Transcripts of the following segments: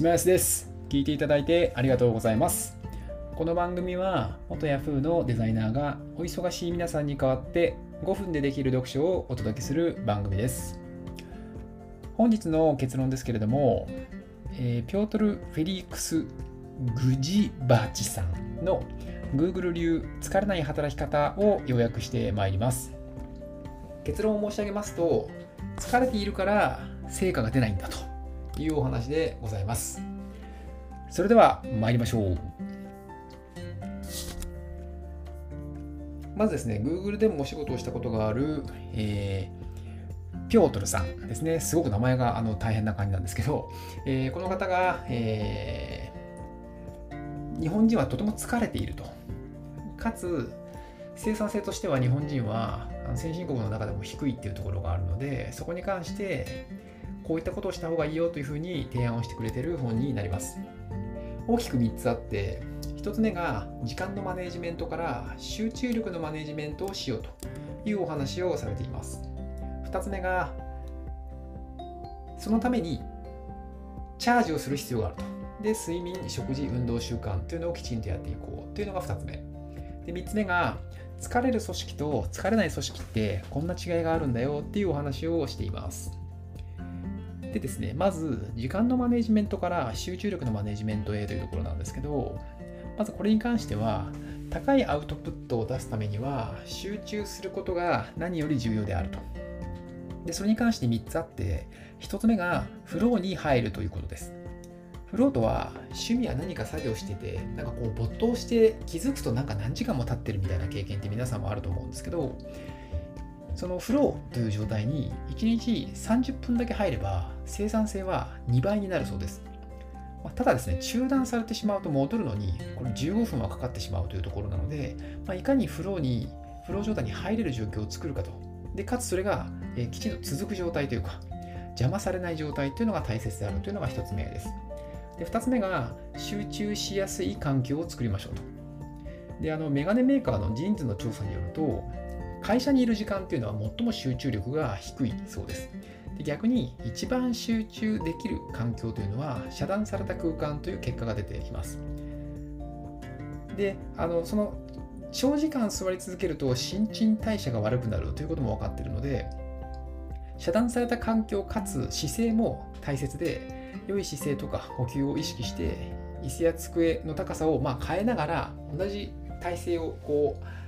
島安です。聞いていただいてありがとうございます。この番組は元 Yahoo のデザイナーがお忙しい皆さんに代わって5分でできる読書をお届けする番組です。本日の結論ですけれども、えー、ピョートル・フェリックス・グジバチさんの Google 流疲れない働き方を要約してまいります。結論を申し上げますと疲れているから成果が出ないんだと。いうお話でございます。それでは参りましょう。まずですね、Google でもお仕事をしたことがある、えー、ピョートルさんですね。すごく名前があの大変な感じなんですけど、えー、この方が、えー、日本人はとても疲れていると。かつ、生産性としては日本人は先進国の中でも低いっていうところがあるので、そこに関してこういったことをした方がいいよというふうに提案をしてくれてる本になります。大きく3つあって、1つ目が時間のマネジメントから集中力のマネジメントをしようというお話をされています。2つ目がそのためにチャージをする必要があると。で、睡眠、食事、運動習慣というのをきちんとやっていこうというのが2つ目。で、3つ目が疲れる組織と疲れない組織ってこんな違いがあるんだよっていうお話をしています。でですね、まず、時間のマネジメントから集中力のマネジメントへというところなんですけど、まずこれに関しては、高いアウトプットを出すためには、集中することが何より重要であると。で、それに関して3つあって、1つ目がフローに入るということです。フローとは趣味や何か作業してて、なんかこう没頭して気づくとなんか何時間も経ってるみたいな経験って皆さんもあると思うんですけど、そのフローという状態に1日30分だけ入れば生産性は2倍になるそうです。ただですね、中断されてしまうと戻るのにこれ15分はかかってしまうというところなので、まあ、いかにフローに、フロー状態に入れる状況を作るかと。で、かつそれが、えきちんと続く状態というか、邪魔されない状態というのが大切であるというのが1つ目です。で、2つ目が集中しやすい環境を作りましょうと。で、あの、メガネメーカーのジーンズの調査によると、会社にいる時間っていうのは最も集中力が低いそうです。で逆に一番集中できる環境というのは遮断された空間という結果が出てきます。で、あのその長時間座り続けると新陳代謝が悪くなるということも分かっているので遮断された環境かつ姿勢も大切で良い姿勢とか呼吸を意識して椅子や机の高さをま変えながら同じ体勢をこう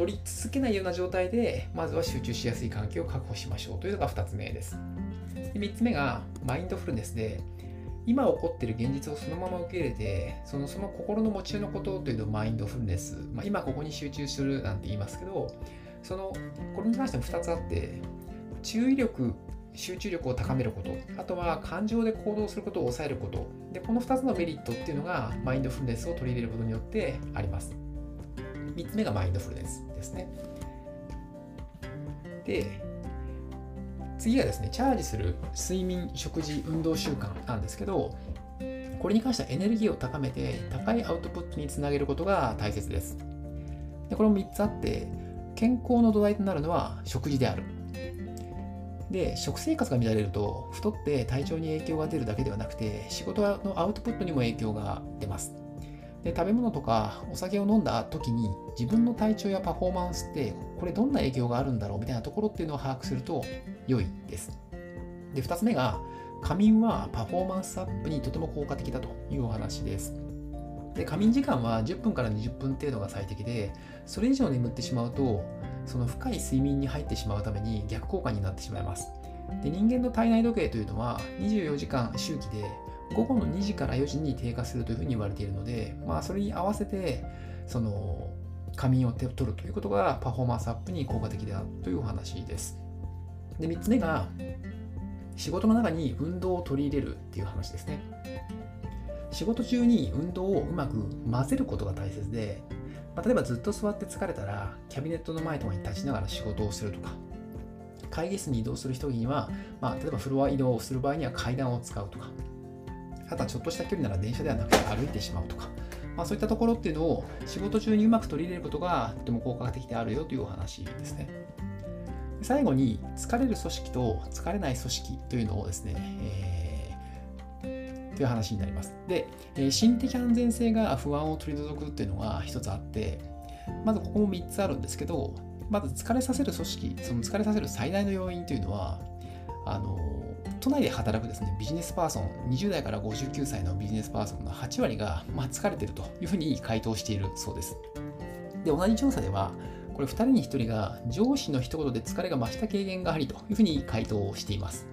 取り続けないような状態で、まずは集中しやすい環境を確保しましょうというのが2つ目です。で3つ目が、マインドフルネスで、今起こってる現実をそのまま受け入れて、そのその心の持ちようのことというのをマインドフルネス、まあ、今ここに集中するなんて言いますけど、そのこれに関しても2つあって、注意力、集中力を高めること、あとは感情で行動することを抑えること、でこの2つのメリットっていうのがマインドフルネスを取り入れることによってあります。3つ目がマインドフルネスですね。で、次がですね、チャージする睡眠、食事、運動習慣なんですけど、これに関してはエネルギーを高めて高いアウトプットにつなげることが大切です。でこれも3つあって、健康の土台となるのは食事である。で、食生活が乱れると、太って体調に影響が出るだけではなくて、仕事のアウトプットにも影響が出ます。で食べ物とかお酒を飲んだ時に自分の体調やパフォーマンスってこれどんな影響があるんだろうみたいなところっていうのを把握すると良いです。で2つ目が仮眠はパフォーマンスアップにとても効果的だというお話です。で仮眠時間は10分から20分程度が最適でそれ以上眠ってしまうとその深い睡眠に入ってしまうために逆効果になってしまいます。で人間の体内時計というのは24時間周期で午後の2時から4時に低下するというふうに言われているので、まあ、それに合わせてその仮眠を取るということがパフォーマンスアップに効果的だというお話です。で3つ目が仕事の中に運動を取り入れるっていう話ですね。仕事中に運動をうまく混ぜることが大切で、まあ、例えばずっと座って疲れたらキャビネットの前とかに立ちながら仕事をするとか会議室に移動する人には、まあ、例えばフロア移動をする場合には階段を使うとかあとはちょっとした距離なら電車ではなくて歩いてしまうとか、まあ、そういったところっていうのを仕事中にうまく取り入れることがとても効果的であるよというお話ですね。最後に疲れる組織と疲れない組織というのをですね、えー、という話になります。で、え心的安全性が不安を取り除くっていうのが一つあって、まずここも3つあるんですけど、まず疲れさせる組織、その疲れさせる最大の要因というのは、あの都内で働くですねビジネスパーソン、20代から59歳のビジネスパーソンの8割が、まあ、疲れているというふうに回答しているそうです。で、同じ調査では、これ2人に1人が上司の一言で疲れが増した経験がありというふうに回答をしています。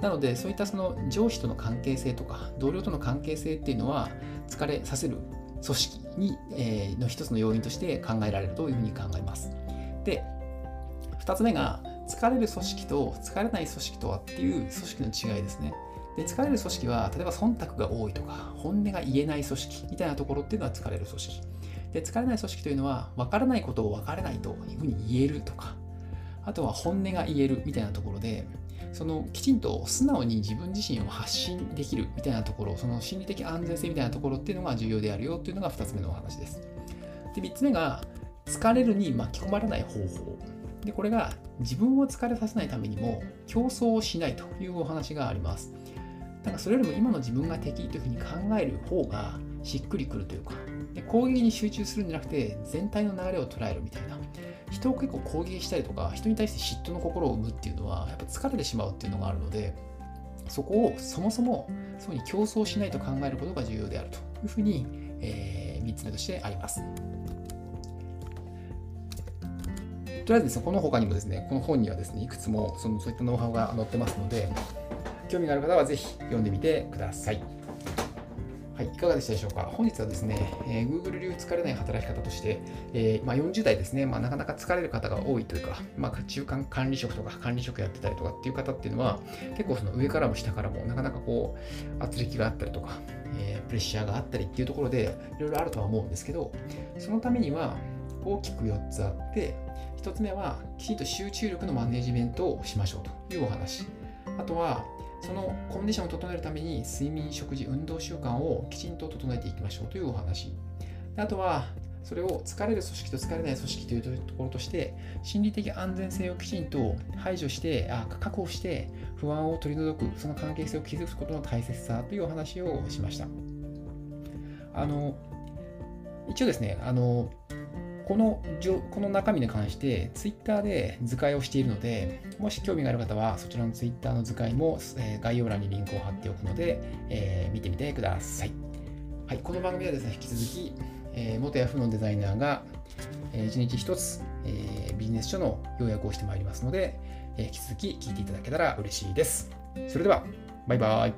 なので、そういったその上司との関係性とか、同僚との関係性っていうのは、疲れさせる組織に、えー、の一つの要因として考えられるというふうに考えます。で、2つ目が、疲れる組織と疲れない組織とはっていう組織の違いですね。で疲れる組織は、例えば忖度が多いとか、本音が言えない組織みたいなところっていうのは疲れる組織。で疲れない組織というのは、分からないことを分からないというふうに言えるとか、あとは本音が言えるみたいなところで、そのきちんと素直に自分自身を発信できるみたいなところ、その心理的安全性みたいなところっていうのが重要であるよっていうのが2つ目のお話です。で、3つ目が、疲れるに巻き込まれない方法。で、これが自分を疲れさせないためにも競争をしないというお話があります。だからそれよりも今の自分が敵というふうに考える方がしっくりくるというか、で攻撃に集中するんじゃなくて全体の流れを捉えるみたいな。人を結構攻撃したりとか、人に対して嫉妬の心を生むっていうのは、やっぱ疲れてしまうっていうのがあるので、そこをそもそもそうに競争しないと考えることが重要であるというふうに、えー、3つ目としてあります。とりあえずですね、この他にもですね、この本にはですね、いくつもそのそういったノウハウが載ってますので、興味がある方はぜひ読んでみてください。はい、いかがでしたでしょうか？本日はですね、えー、Google 流疲れない働き方として、えー、まあ、40代ですね、まあ、なかなか疲れる方が多いというか、まあ、中間管理職とか管理職やってたりとかっていう方っていうのは、結構その上からも下からもなかなかこう、圧力があったりとか、えー、プレッシャーがあったりっていうところで、いろいろあるとは思うんですけど、そのためには大きく4つあって、1つ目はきちんと集中力のマネジメントをしましょうというお話。あとは、そのコンディションを整えるために睡眠、食事、運動習慣をきちんと整えていきましょうというお話。あとは、それを疲れる組織と疲れない組織というところとして、心理的安全性をきちんと排除して、あ確保して、不安を取り除く、その関係性を築くことの大切さというお話をしました。あの、一応ですね、あの、このこの中身に関して Twitter で図解をしているので、もし興味がある方はそちらの Twitter の図解も、え概要欄にリンクを貼っておくので、えー、見てみてください。はい、この番組はですね、引き続き、えー、元ヤフーのデザイナーが、えー、1日1つ、えー、ビジネス書の要約をしてまいりますので、え、引き続き聞いていただけたら嬉しいです。それでは、バイバイ。